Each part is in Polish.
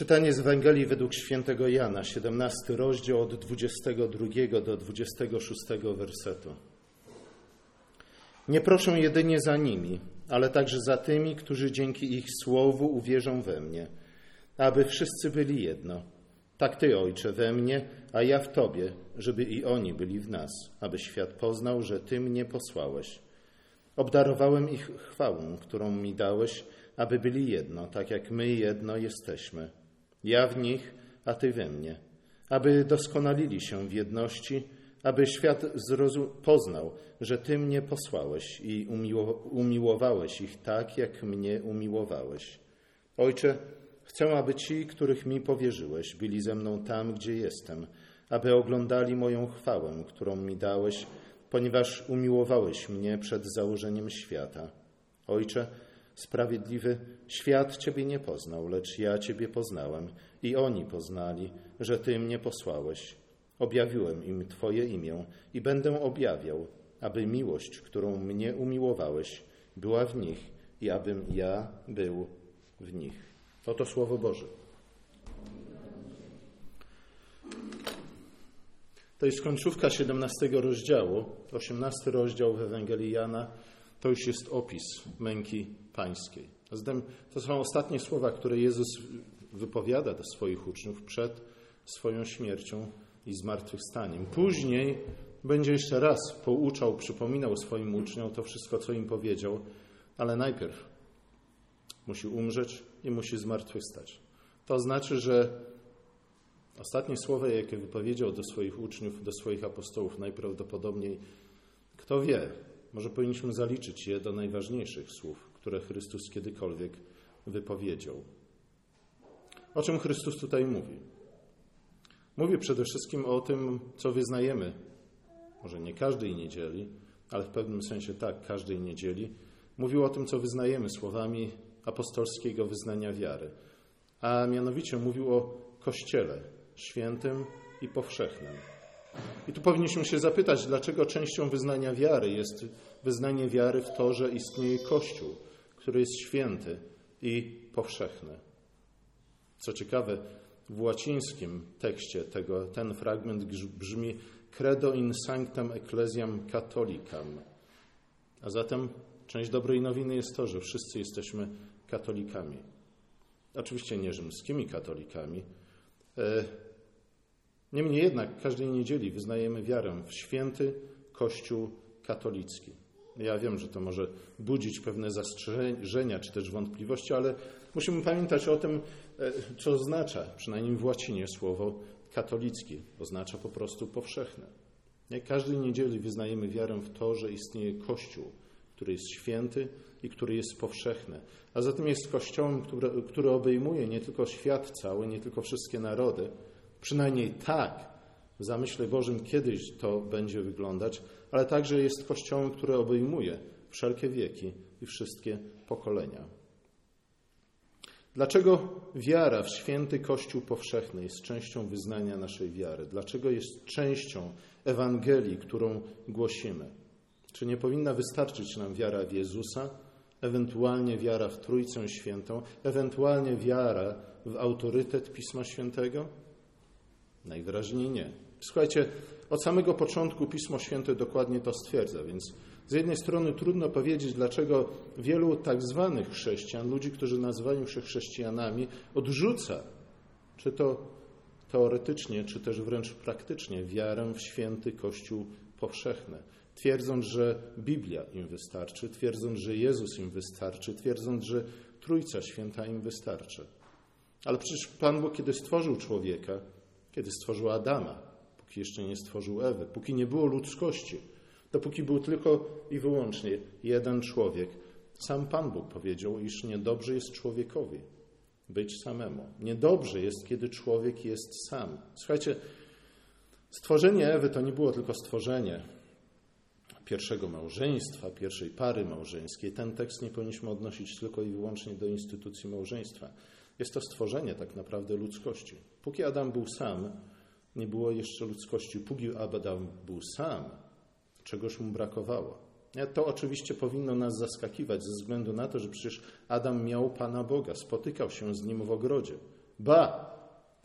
Czytanie z Ewangelii według świętego Jana, 17 rozdział od 22 do 26 wersetu. Nie proszę jedynie za nimi, ale także za tymi, którzy dzięki ich słowu uwierzą we mnie, aby wszyscy byli jedno. Tak Ty, Ojcze, we mnie, a ja w Tobie, żeby i oni byli w nas, aby świat poznał, że Ty mnie posłałeś. Obdarowałem ich chwałą, którą mi dałeś, aby byli jedno, tak jak my jedno jesteśmy. Ja w nich, a Ty we mnie, aby doskonalili się w jedności, aby świat poznał, że Ty mnie posłałeś i umiłowałeś ich tak, jak mnie umiłowałeś. Ojcze, chcę, aby ci, których mi powierzyłeś, byli ze mną tam, gdzie jestem, aby oglądali moją chwałę, którą mi dałeś, ponieważ umiłowałeś mnie przed założeniem świata. Ojcze, sprawiedliwy, świat Ciebie nie poznał, lecz ja Ciebie poznałem i oni poznali, że Ty mnie posłałeś. Objawiłem im Twoje imię i będę objawiał, aby miłość, którą mnie umiłowałeś, była w nich i abym ja był w nich. Oto Słowo Boże. To jest końcówka 17 rozdziału, 18 rozdział w Ewangelii Jana. To już jest opis męki pańskiej. Zatem to są ostatnie słowa, które Jezus wypowiada do swoich uczniów przed swoją śmiercią i zmartwychwstaniem. Później będzie jeszcze raz pouczał, przypominał swoim uczniom to wszystko, co im powiedział, ale najpierw musi umrzeć i musi zmartwychwstać. To znaczy, że ostatnie słowa, jakie wypowiedział do swoich uczniów, do swoich apostołów, najprawdopodobniej, kto wie, może powinniśmy zaliczyć je do najważniejszych słów, które Chrystus kiedykolwiek wypowiedział. O czym Chrystus tutaj mówi? Mówi przede wszystkim o tym, co wyznajemy. Może nie każdej niedzieli, ale w pewnym sensie tak, każdej niedzieli. Mówił o tym, co wyznajemy słowami apostolskiego wyznania wiary. A mianowicie mówił o Kościele świętym i powszechnym. I tu powinniśmy się zapytać, dlaczego częścią wyznania wiary jest wyznanie wiary w to, że istnieje Kościół, który jest święty i powszechny. Co ciekawe, w łacińskim tekście tego, ten fragment brzmi credo in sanctam ecclesiam catholicam. A zatem część dobrej nowiny jest to, że wszyscy jesteśmy katolikami. Oczywiście nie rzymskimi katolikami. Niemniej jednak każdej niedzieli wyznajemy wiarę w święty Kościół katolicki. Ja wiem, że to może budzić pewne zastrzeżenia czy też wątpliwości, ale musimy pamiętać o tym, e, co oznacza, przynajmniej w łacinie, słowo katolicki. Oznacza po prostu powszechne. Każdej niedzieli wyznajemy wiarę w to, że istnieje Kościół, który jest święty i który jest powszechny. A zatem jest Kościołem, który, który obejmuje nie tylko świat cały, nie tylko wszystkie narody, przynajmniej tak w zamyśle Bożym kiedyś to będzie wyglądać, ale także jest Kościołem, który obejmuje wszelkie wieki i wszystkie pokolenia. Dlaczego wiara w święty Kościół powszechny jest częścią wyznania naszej wiary? Dlaczego jest częścią Ewangelii, którą głosimy? Czy nie powinna wystarczyć nam wiara w Jezusa, ewentualnie wiara w Trójcę Świętą, ewentualnie wiara w autorytet Pisma Świętego? Najwyraźniej nie. Słuchajcie, od samego początku Pismo Święte dokładnie to stwierdza, więc z jednej strony trudno powiedzieć, dlaczego wielu tak zwanych chrześcijan, ludzi, którzy nazywają się chrześcijanami, odrzuca, czy to teoretycznie, czy też wręcz praktycznie, wiarę w święty Kościół powszechny. Twierdząc, że Biblia im wystarczy, twierdząc, że Jezus im wystarczy, twierdząc, że Trójca Święta im wystarczy. Ale przecież Pan Bóg, kiedy stworzył człowieka, kiedy stworzył Adama, póki jeszcze nie stworzył Ewy, póki nie było ludzkości, dopóki był tylko i wyłącznie jeden człowiek. Sam Pan Bóg powiedział, iż niedobrze jest człowiekowi być samemu. Niedobrze jest, kiedy człowiek jest sam. Słuchajcie, stworzenie Ewy to nie było tylko stworzenie pierwszego małżeństwa, pierwszej pary małżeńskiej. Ten tekst nie powinniśmy odnosić tylko i wyłącznie do instytucji małżeństwa. Jest to stworzenie tak naprawdę ludzkości. Póki Adam był sam, nie było jeszcze ludzkości. Póki Adam był sam, czegoś mu brakowało. To oczywiście powinno nas zaskakiwać ze względu na to, że przecież Adam miał Pana Boga, spotykał się z nim w ogrodzie. Ba,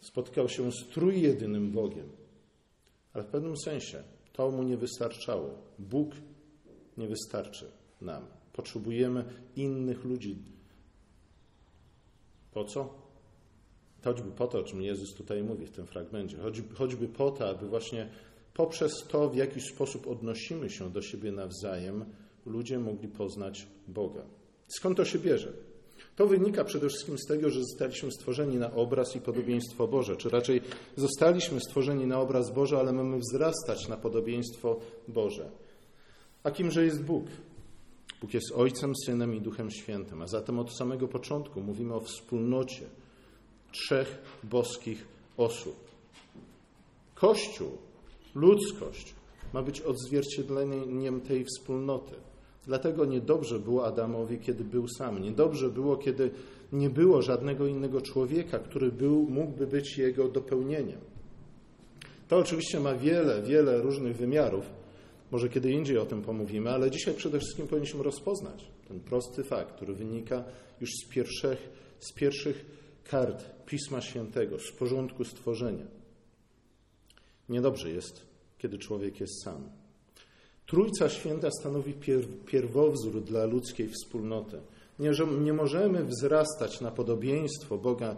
spotkał się z trójjedynym Bogiem. Ale w pewnym sensie to mu nie wystarczało. Bóg nie wystarczy nam. Potrzebujemy innych ludzi. Po co? Choćby po to, o czym Jezus tutaj mówi w tym fragmencie. Choćby po to, aby właśnie poprzez to, w jaki sposób odnosimy się do siebie nawzajem, ludzie mogli poznać Boga. Skąd to się bierze? To wynika przede wszystkim z tego, że zostaliśmy stworzeni na obraz i podobieństwo Boże, czy raczej zostaliśmy stworzeni na obraz Boże, ale mamy wzrastać na podobieństwo Boże. A kimże jest Bóg? Bóg jest Ojcem, Synem i Duchem Świętym, a zatem od samego początku mówimy o wspólnocie trzech boskich osób. Kościół, ludzkość ma być odzwierciedleniem tej wspólnoty. Dlatego niedobrze było Adamowi, kiedy był sam. Niedobrze było, kiedy nie było żadnego innego człowieka, który był, mógłby być jego dopełnieniem. To oczywiście ma wiele, wiele różnych wymiarów. Może kiedy indziej o tym pomówimy, ale dzisiaj przede wszystkim powinniśmy rozpoznać ten prosty fakt, który wynika już z pierwszych, z pierwszych kart Pisma Świętego, z porządku stworzenia. Niedobrze jest, kiedy człowiek jest sam. Trójca Święta stanowi pierwowzór dla ludzkiej wspólnoty. Nie, nie możemy wzrastać na podobieństwo Boga,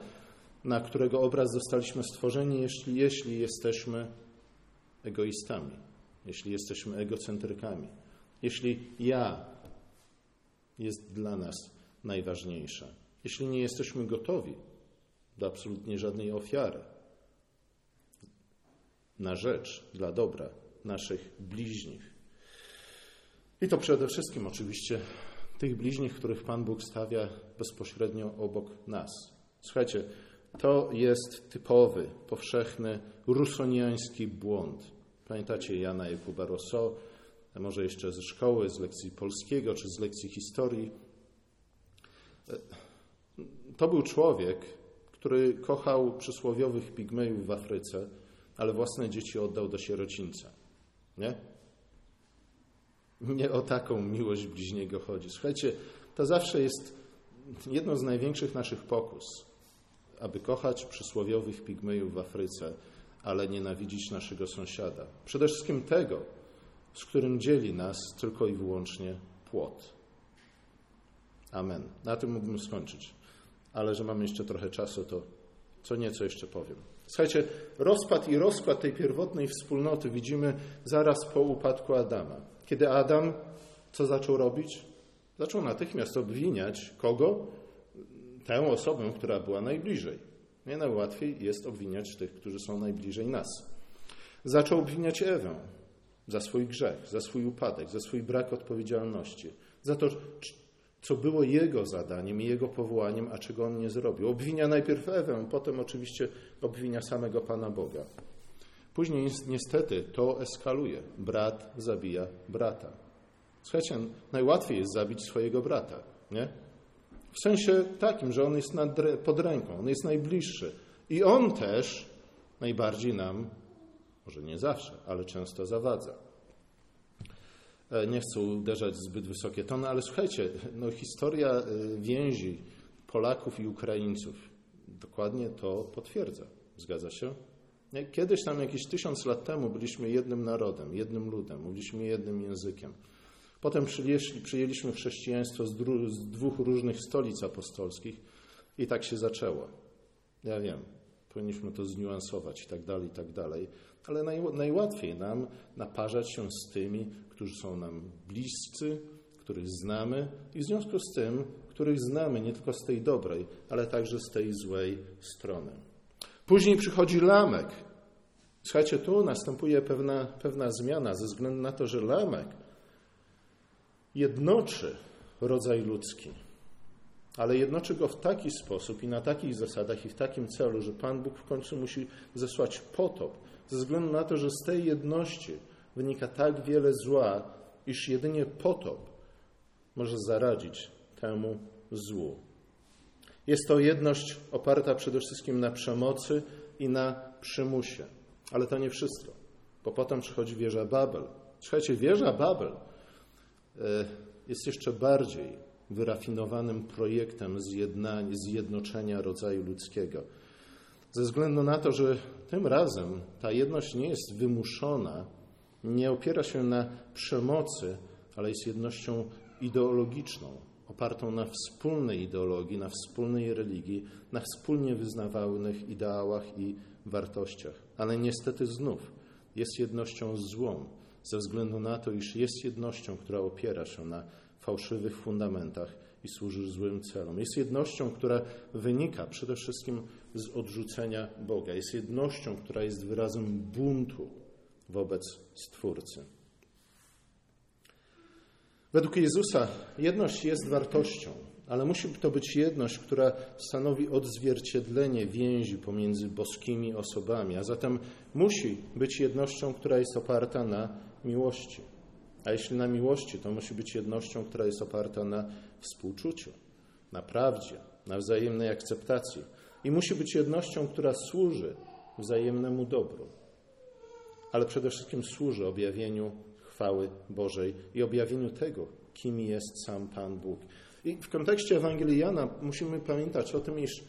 na którego obraz zostaliśmy stworzeni, jeśli, jeśli jesteśmy egoistami, jeśli jesteśmy egocentrykami, jeśli ja jest dla nas najważniejsze, jeśli nie jesteśmy gotowi do absolutnie żadnej ofiary na rzecz, dla dobra naszych bliźnich. I to przede wszystkim oczywiście tych bliźnich, których Pan Bóg stawia bezpośrednio obok nas. Słuchajcie, to jest typowy, powszechny, rusoniański błąd. Pamiętacie Jana Jakuba a może jeszcze ze szkoły, z lekcji polskiego czy z lekcji historii. To był człowiek, który kochał przysłowiowych pigmejów w Afryce, ale własne dzieci oddał do sierocińca. Nie? Nie o taką miłość bliźniego chodzi. Słuchajcie, to zawsze jest jedno z największych naszych pokus, aby kochać przysłowiowych pigmejów w Afryce, ale nienawidzić naszego sąsiada. Przede wszystkim tego, z którym dzieli nas tylko i wyłącznie płot. Amen. Na tym mógłbym skończyć, ale że mamy jeszcze trochę czasu, to co nieco jeszcze powiem. Słuchajcie, rozpad i rozkład tej pierwotnej wspólnoty widzimy zaraz po upadku Adama. Kiedy Adam co zaczął robić? Zaczął natychmiast obwiniać kogo? Tę osobę, która była najbliżej. Nie najłatwiej jest obwiniać tych, którzy są najbliżej nas. Zaczął obwiniać Ewę za swój grzech, za swój upadek, za swój brak odpowiedzialności, za to, co było jego zadaniem i jego powołaniem, a czego on nie zrobił. Obwinia najpierw Ewę, potem oczywiście obwinia samego Pana Boga. Później niestety to eskaluje. Brat zabija brata. Słuchajcie, najłatwiej jest zabić swojego brata, nie? W sensie takim, że on jest nad, pod ręką, on jest najbliższy. I on też najbardziej nam, może nie zawsze, ale często zawadza. E, nie chcę uderzać w zbyt wysokie tony, ale słuchajcie, no, historia e, więzi Polaków i Ukraińców dokładnie to potwierdza. Zgadza się? Kiedyś tam jakieś tysiąc lat temu byliśmy jednym narodem, jednym ludem, mówiliśmy jednym językiem. Potem przyjęliśmy chrześcijaństwo z, z dwóch różnych stolic apostolskich i tak się zaczęło. Ja wiem, powinniśmy to zniuansować i tak dalej, i tak dalej, ale naj, najłatwiej nam naparzać się z tymi, którzy są nam bliscy, których znamy i w związku z tym, których znamy nie tylko z tej dobrej, ale także z tej złej strony. Później przychodzi Lamek. Słuchajcie, tu następuje pewna, pewna zmiana ze względu na to, że Lamek jednoczy rodzaj ludzki, ale jednoczy go w taki sposób i na takich zasadach i w takim celu, że Pan Bóg w końcu musi zesłać potop, ze względu na to, że z tej jedności wynika tak wiele zła, iż jedynie potop może zaradzić temu złu. Jest to jedność oparta przede wszystkim na przemocy i na przymusie. Ale to nie wszystko, bo potem przychodzi wieża Babel. Słuchajcie, wieża Babel jest jeszcze bardziej wyrafinowanym projektem zjednania, zjednoczenia rodzaju ludzkiego. Ze względu na to, że tym razem ta jedność nie jest wymuszona, nie opiera się na przemocy, ale jest jednością ideologiczną, opartą na wspólnej ideologii, na wspólnej religii, na wspólnie wyznawanych ideałach i wartościach. Ale niestety znów jest jednością złą, ze względu na to, iż jest jednością, która opiera się na fałszywych fundamentach i służy złym celom. Jest jednością, która wynika przede wszystkim z odrzucenia Boga. Jest jednością, która jest wyrazem buntu wobec Stwórcy. Według Jezusa jedność jest wartością, ale musi to być jedność, która stanowi odzwierciedlenie więzi pomiędzy boskimi osobami, a zatem musi być jednością, która jest oparta na miłości. A jeśli na miłości, to musi być jednością, która jest oparta na współczuciu, na prawdzie, na wzajemnej akceptacji. I musi być jednością, która służy wzajemnemu dobru, ale przede wszystkim służy objawieniu chwały Bożej i objawieniu tego, kim jest sam Pan Bóg. I w kontekście Ewangelii Jana musimy pamiętać o tym, iż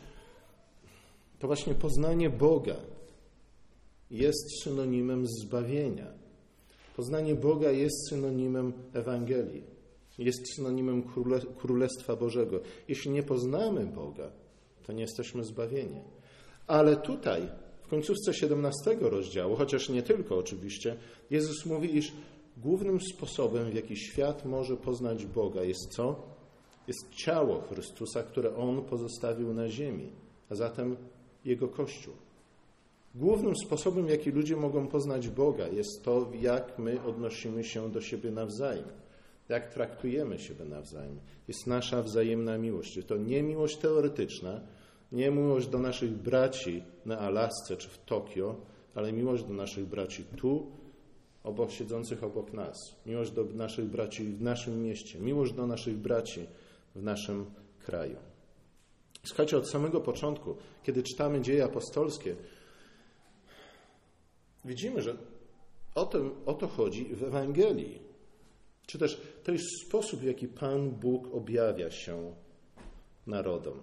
to właśnie poznanie Boga jest synonimem zbawienia. Poznanie Boga jest synonimem Ewangelii, jest synonimem Królestwa Bożego. Jeśli nie poznamy Boga, to nie jesteśmy zbawieni. Ale tutaj, w końcówce 17 rozdziału, chociaż nie tylko oczywiście, Jezus mówi, iż głównym sposobem, w jaki świat może poznać Boga, jest co? Jest ciało Chrystusa, które On pozostawił na ziemi, a zatem Jego Kościół. Głównym sposobem, w jaki ludzie mogą poznać Boga, jest to, jak my odnosimy się do siebie nawzajem, jak traktujemy siebie nawzajem. Jest nasza wzajemna miłość. To nie miłość teoretyczna, nie miłość do naszych braci na Alasce czy w Tokio, ale miłość do naszych braci tu, obok siedzących obok nas. Miłość do naszych braci w naszym mieście. Miłość do naszych braci w naszym kraju. Słuchajcie, od samego początku, kiedy czytamy dzieje apostolskie, widzimy, że o, tym, o to chodzi w Ewangelii. Czy też to jest sposób, w jaki Pan Bóg objawia się narodom.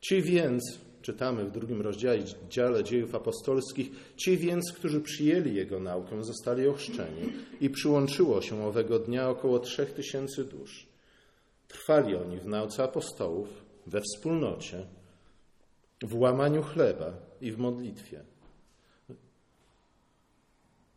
Ci więc, czytamy w drugim rozdziale dziale dziejów apostolskich, ci więc, którzy przyjęli Jego naukę, zostali ochrzczeni i przyłączyło się owego dnia około trzech tysięcy dusz. Trwali oni w nauce apostołów, we wspólnocie, w łamaniu chleba i w modlitwie.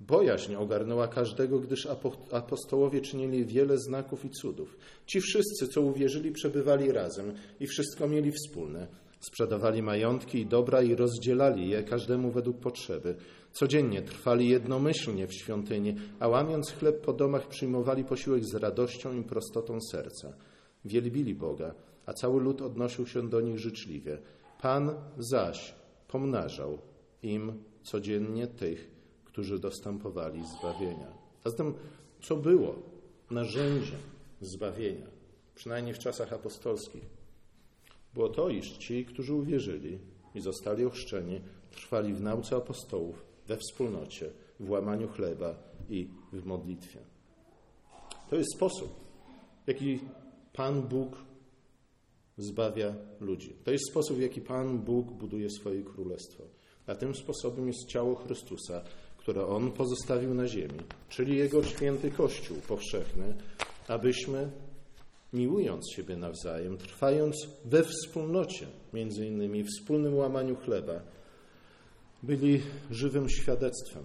Bojaźń ogarnęła każdego, gdyż apostołowie czynili wiele znaków i cudów. Ci wszyscy, co uwierzyli, przebywali razem i wszystko mieli wspólne. Sprzedawali majątki i dobra i rozdzielali je każdemu według potrzeby. Codziennie trwali jednomyślnie w świątyni, a łamiąc chleb po domach przyjmowali posiłek z radością i prostotą serca. Wielbili Boga, a cały lud odnosił się do nich życzliwie. Pan zaś pomnażał im codziennie tych, którzy dostępowali zbawienia. A zatem, co było narzędziem zbawienia, przynajmniej w czasach apostolskich? Było to, iż ci, którzy uwierzyli i zostali ochrzczeni, trwali w nauce apostołów, we wspólnocie, w łamaniu chleba i w modlitwie. To jest sposób, w jaki Pan Bóg zbawia ludzi. To jest sposób, w jaki Pan Bóg buduje swoje królestwo. A tym sposobem jest ciało Chrystusa, które On pozostawił na ziemi, czyli Jego święty Kościół powszechny, abyśmy, miłując siebie nawzajem, trwając we wspólnocie, między innymi wspólnym łamaniu chleba, byli żywym świadectwem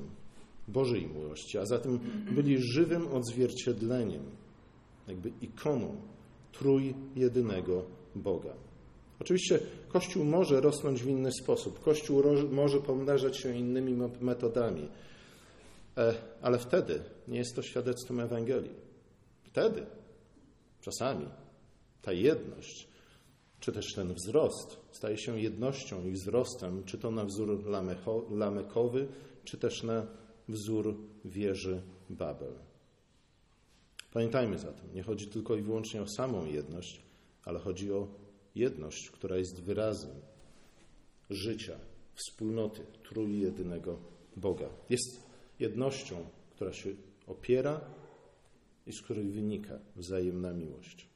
Bożej miłości, a zatem byli żywym odzwierciedleniem, jakby ikoną trójjedynego Boga. Oczywiście Kościół może rosnąć w inny sposób, Kościół może pomnażać się innymi metodami, ale wtedy nie jest to świadectwem Ewangelii. Wtedy, czasami, ta jedność, czy też ten wzrost staje się jednością i wzrostem, czy to na wzór lamekowy, czy też na wzór wieży Babel. Pamiętajmy zatem, nie chodzi tylko i wyłącznie o samą jedność, ale chodzi o jedność, która jest wyrazem życia, wspólnoty trójjedynego Boga. Jest jednością, która się opiera i z której wynika wzajemna miłość.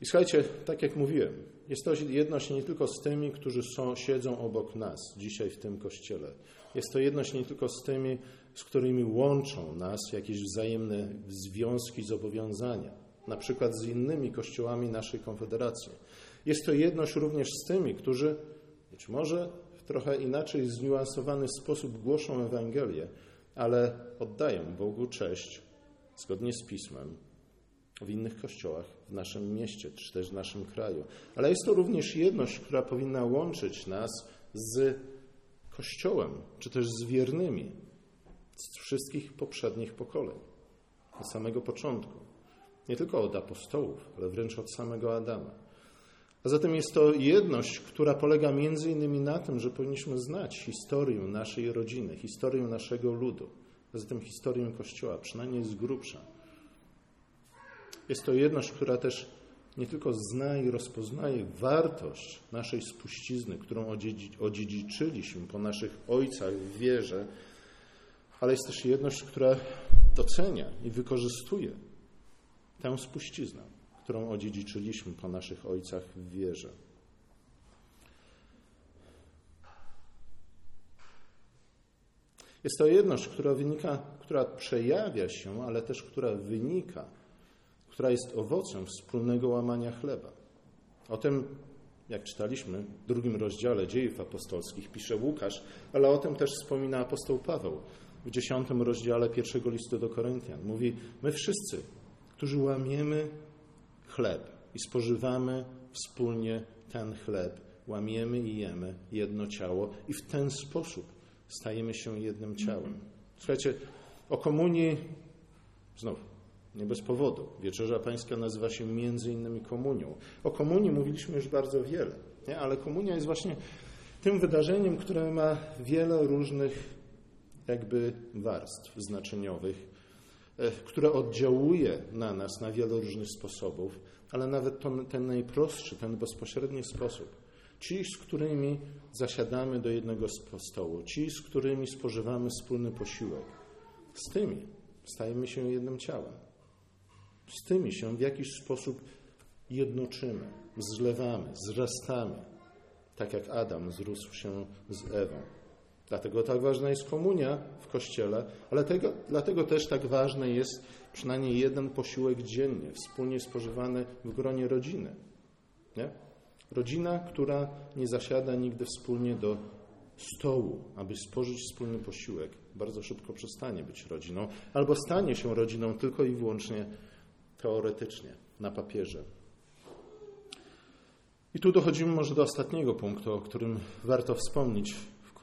I słuchajcie, tak jak mówiłem, jest to jedność nie tylko z tymi, którzy są, siedzą obok nas dzisiaj w tym kościele. Jest to jedność nie tylko z tymi, z którymi łączą nas jakieś wzajemne związki, zobowiązania, na przykład z innymi kościołami naszej konfederacji. Jest to jedność również z tymi, którzy być może trochę inaczej zniuansowany sposób głoszą Ewangelię, ale oddają Bogu cześć zgodnie z Pismem w innych kościołach w naszym mieście, czy też w naszym kraju. Ale jest to również jedność, która powinna łączyć nas z Kościołem, czy też z wiernymi z wszystkich poprzednich pokoleń, od samego początku. Nie tylko od apostołów, ale wręcz od samego Adama. A zatem jest to jedność, która polega między innymi na tym, że powinniśmy znać historię naszej rodziny, historię naszego ludu, a zatem historię Kościoła, przynajmniej z grubsza. Jest to jedność, która też nie tylko zna i rozpoznaje wartość naszej spuścizny, którą odziedziczyliśmy po naszych ojcach w wierze, ale jest też jedność, która docenia i wykorzystuje tę spuściznę, którą odziedziczyliśmy po naszych ojcach w wierze. Jest to jedność, która wynika, która przejawia się, ale też która wynika która jest owocem wspólnego łamania chleba. O tym, jak czytaliśmy w drugim rozdziale dziejów apostolskich, pisze Łukasz, ale o tym też wspomina apostoł Paweł w dziesiątym rozdziale pierwszego listu do Koryntian. Mówi, my wszyscy, którzy łamiemy chleb i spożywamy wspólnie ten chleb, łamiemy i jemy jedno ciało i w ten sposób stajemy się jednym ciałem. Słuchajcie, o komunii, znów, nie bez powodu. Wieczerza Pańska nazywa się między innymi komunią. O komunii mówiliśmy już bardzo wiele, nie? ale komunia jest właśnie tym wydarzeniem, które ma wiele różnych jakby warstw znaczeniowych, e, które oddziałuje na nas na wiele różnych sposobów, ale nawet ten najprostszy, ten bezpośredni sposób. Ci, z którymi zasiadamy do jednego stołu, ci, z którymi spożywamy wspólny posiłek, z tymi stajemy się jednym ciałem z tymi się w jakiś sposób jednoczymy, zlewamy, zrastamy, tak jak Adam zrósł się z Ewą. Dlatego tak ważna jest komunia w kościele, ale tego, dlatego też tak ważny jest przynajmniej jeden posiłek dziennie, wspólnie spożywany w gronie rodziny. Nie? Rodzina, która nie zasiada nigdy wspólnie do stołu, aby spożyć wspólny posiłek, bardzo szybko przestanie być rodziną, albo stanie się rodziną tylko i wyłącznie teoretycznie, na papierze. I tu dochodzimy może do ostatniego punktu, o którym warto wspomnieć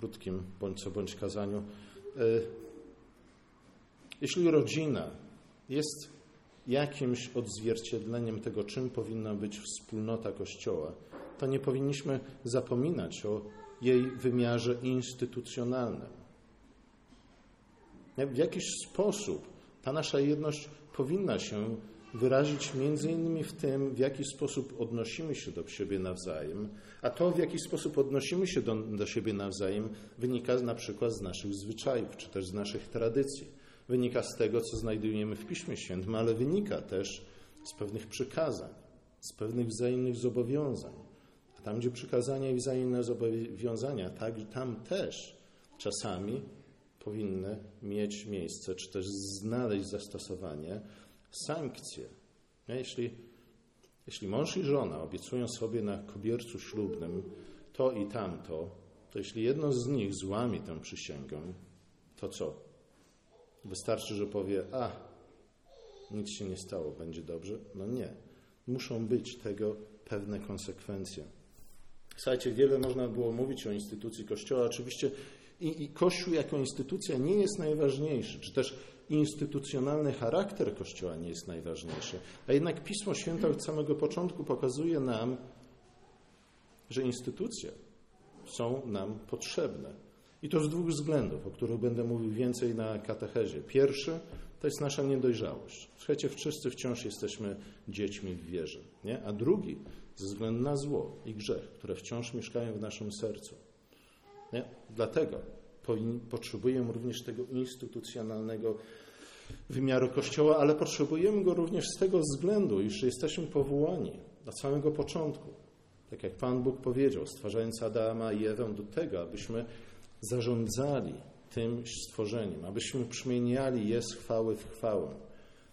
krótkim bądź co bądź kazaniu. E, jeśli rodzina jest jakimś odzwierciedleniem tego, czym powinna być wspólnota Kościoła, to nie powinniśmy zapominać o jej wymiarze instytucjonalnym. W jakiś sposób ta nasza jedność powinna się wyrazić między innymi w tym, w jaki sposób odnosimy się do siebie nawzajem, a to, w jaki sposób odnosimy się do, do siebie nawzajem, wynika na przykład z naszych zwyczajów, czy też z naszych tradycji. Wynika z tego, co znajdujemy w Piśmie Świętym, ale wynika też z pewnych przykazań, z pewnych wzajemnych zobowiązań. A tam, gdzie przykazania i wzajemne zobowiązania, tak, tam też czasami powinny mieć miejsce, czy też znaleźć zastosowanie sankcje. Jeśli, jeśli mąż i żona obiecują sobie na kobiercu ślubnym to i tamto, to jeśli jedno z nich złamie tę przysięgę, to co? Wystarczy, że powie, a, nic się nie stało, będzie dobrze? No nie. Muszą być tego pewne konsekwencje. Słuchajcie, wiele można było mówić o instytucji Kościoła. Oczywiście i, i Kościół jako instytucja nie jest najważniejszy, czy też instytucjonalny charakter Kościoła nie jest najważniejszy. A jednak Pismo Święte od samego początku pokazuje nam, że instytucje są nam potrzebne. I to z dwóch względów, o których będę mówił więcej na katechezie. Pierwszy to jest nasza niedojrzałość. Słuchajcie, wszyscy wciąż jesteśmy dziećmi w wierze. Nie? A drugi ze względu na zło i grzech, które wciąż mieszkają w naszym sercu. Nie? Dlatego potrzebujemy również tego instytucjonalnego wymiaru Kościoła, ale potrzebujemy go również z tego względu, iż jesteśmy powołani od samego początku, tak jak Pan Bóg powiedział, stwarzając Adama i Ewę do tego, abyśmy zarządzali tym stworzeniem, abyśmy przemieniali je z chwały w chwałę,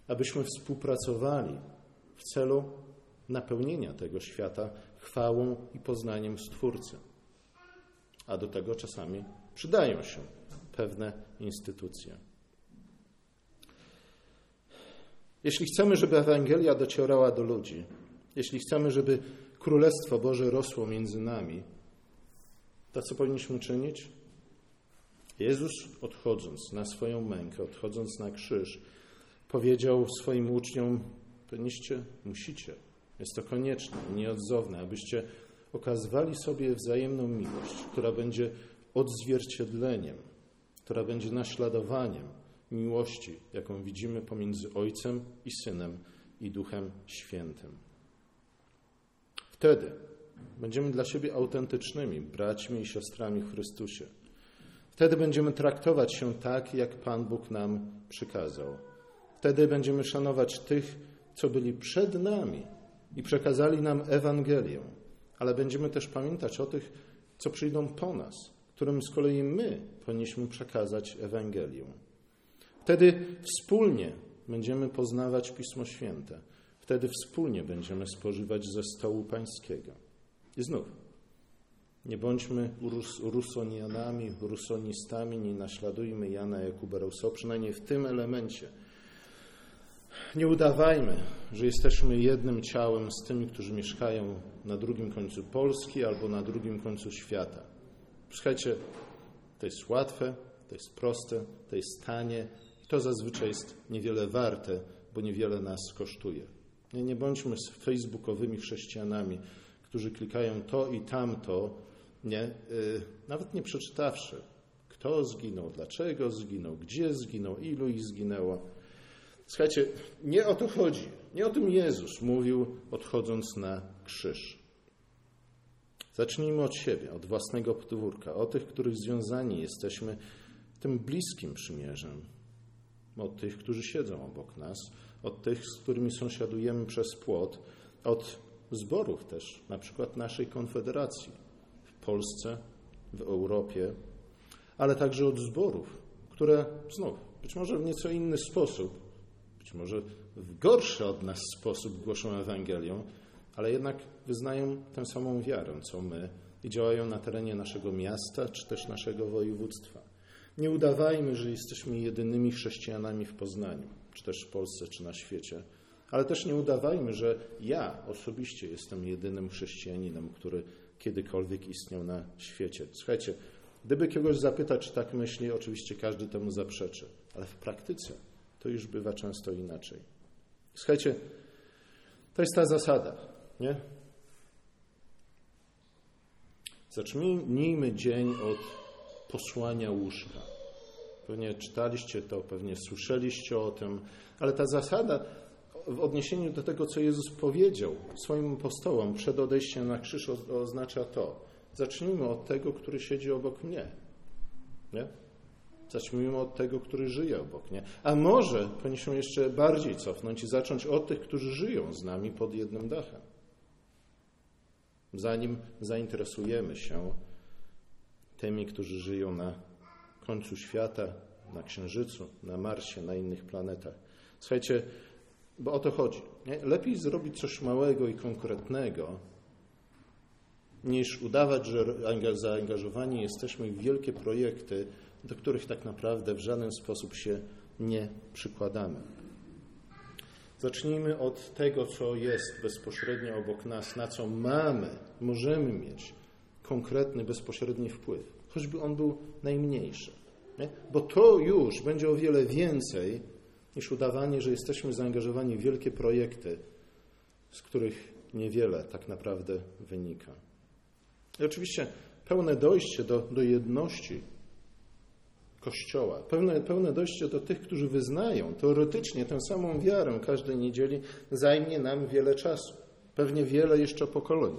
abyśmy współpracowali w celu napełnienia tego świata chwałą i poznaniem Stwórcy. A do tego czasami przydają się pewne instytucje. Jeśli chcemy, żeby Ewangelia docierała do ludzi, jeśli chcemy, żeby Królestwo Boże rosło między nami, to co powinniśmy czynić? Jezus, odchodząc na swoją mękę, odchodząc na krzyż, powiedział swoim uczniom: Powinniście, musicie, jest to konieczne, nieodzowne, abyście okazywali sobie wzajemną miłość, która będzie odzwierciedleniem, która będzie naśladowaniem miłości, jaką widzimy pomiędzy Ojcem i Synem i Duchem Świętym. Wtedy będziemy dla siebie autentycznymi braćmi i siostrami w Chrystusie. Wtedy będziemy traktować się tak, jak Pan Bóg nam przykazał. Wtedy będziemy szanować tych, co byli przed nami i przekazali nam Ewangelię, ale będziemy też pamiętać o tych, co przyjdą po nas, którym z kolei my powinniśmy przekazać Ewangelię. Wtedy wspólnie będziemy poznawać Pismo Święte. Wtedy wspólnie będziemy spożywać ze stołu Pańskiego. I znów, nie bądźmy rus, rusonianami, rusonistami, nie naśladujmy Jana Jakuba Rousseau, przynajmniej w tym elemencie. Nie udawajmy, że jesteśmy jednym ciałem z tymi, którzy mieszkają na drugim końcu Polski albo na drugim końcu świata. Słuchajcie, to jest łatwe, to jest proste, to jest tanie, to zazwyczaj jest niewiele warte, bo niewiele nas kosztuje. Nie, nie bądźmy facebookowymi chrześcijanami, którzy klikają to i tamto, nie, yy, nawet nie przeczytawszy, kto zginął, dlaczego zginął, gdzie zginął, ilu ich zginęło. Słuchajcie, nie o to chodzi. Nie o tym Jezus mówił, odchodząc na krzyż. Zacznijmy od siebie, od własnego podwórka, o tych, których związani jesteśmy tym bliskim przymierzem, od tych, którzy siedzą obok nas, od tych, z którymi sąsiadujemy przez płot, od zborów też, na przykład naszej konfederacji w Polsce, w Europie, ale także od zborów, które znów, być może w nieco inny sposób, być może w gorszy od nas sposób głoszą Ewangelię, ale jednak wyznają tę samą wiarę, co my i działają na terenie naszego miasta czy też naszego województwa. Nie udawajmy, że jesteśmy jedynymi chrześcijanami w Poznaniu, czy też w Polsce, czy na świecie, ale też nie udawajmy, że ja osobiście jestem jedynym chrześcijaninem, który kiedykolwiek istniał na świecie. Słuchajcie, gdyby kogoś zapytać, czy tak myśli, oczywiście każdy temu zaprzeczy, ale w praktyce to już bywa często inaczej. Słuchajcie, to jest ta zasada, nie? Zacznijmy dzień od posłania łóżka. Pewnie czytaliście to, pewnie słyszeliście o tym, ale ta zasada w odniesieniu do tego, co Jezus powiedział swoim apostołom przed odejściem na krzyż, oznacza to. Zacznijmy od tego, który siedzi obok mnie. Nie? Zacznijmy od tego, który żyje obok nie. A może powinniśmy jeszcze bardziej cofnąć i zacząć od tych, którzy żyją z nami pod jednym dachem. Zanim zainteresujemy się tymi, którzy żyją na końcu świata, na Księżycu, na Marsie, na innych planetach. Słuchajcie, bo o to chodzi. Nie? Lepiej zrobić coś małego i konkretnego, niż udawać, że zaangażowani jesteśmy w wielkie projekty, do których tak naprawdę w żaden sposób się nie przykładamy. Zacznijmy od tego, co jest bezpośrednio obok nas, na co mamy, możemy mieć konkretny, bezpośredni wpływ, choćby on był najmniejszy. Nie? Bo to już będzie o wiele więcej niż udawanie, że jesteśmy zaangażowani w wielkie projekty, z których niewiele tak naprawdę wynika. I oczywiście pełne dojście do, do jedności Kościoła, pełne, pełne dojście do tych, którzy wyznają teoretycznie tę samą wiarę każdej niedzieli, zajmie nam wiele czasu. Pewnie wiele jeszcze pokoleń.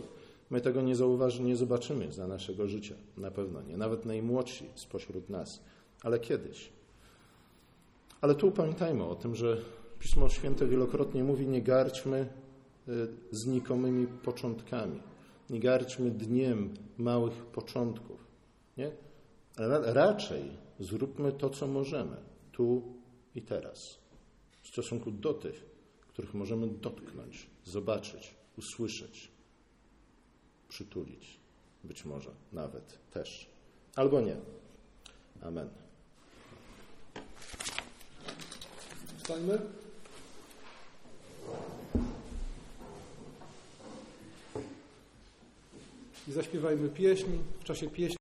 My tego nie zauważymy, nie zobaczymy za naszego życia. Na pewno nie. Nawet najmłodsi spośród nas. Ale kiedyś. Ale tu pamiętajmy o tym, że Pismo Święte wielokrotnie mówi: nie gardźmy y, znikomymi początkami. Nie garćmy dniem małych początków. Nie? Ra- raczej zróbmy to, co możemy, tu i teraz, w stosunku do tych, których możemy dotknąć, zobaczyć, usłyszeć, przytulić, być może nawet też, albo nie. Amen. Wstańmy. I zaśpiewajmy pieśń. W czasie pieśni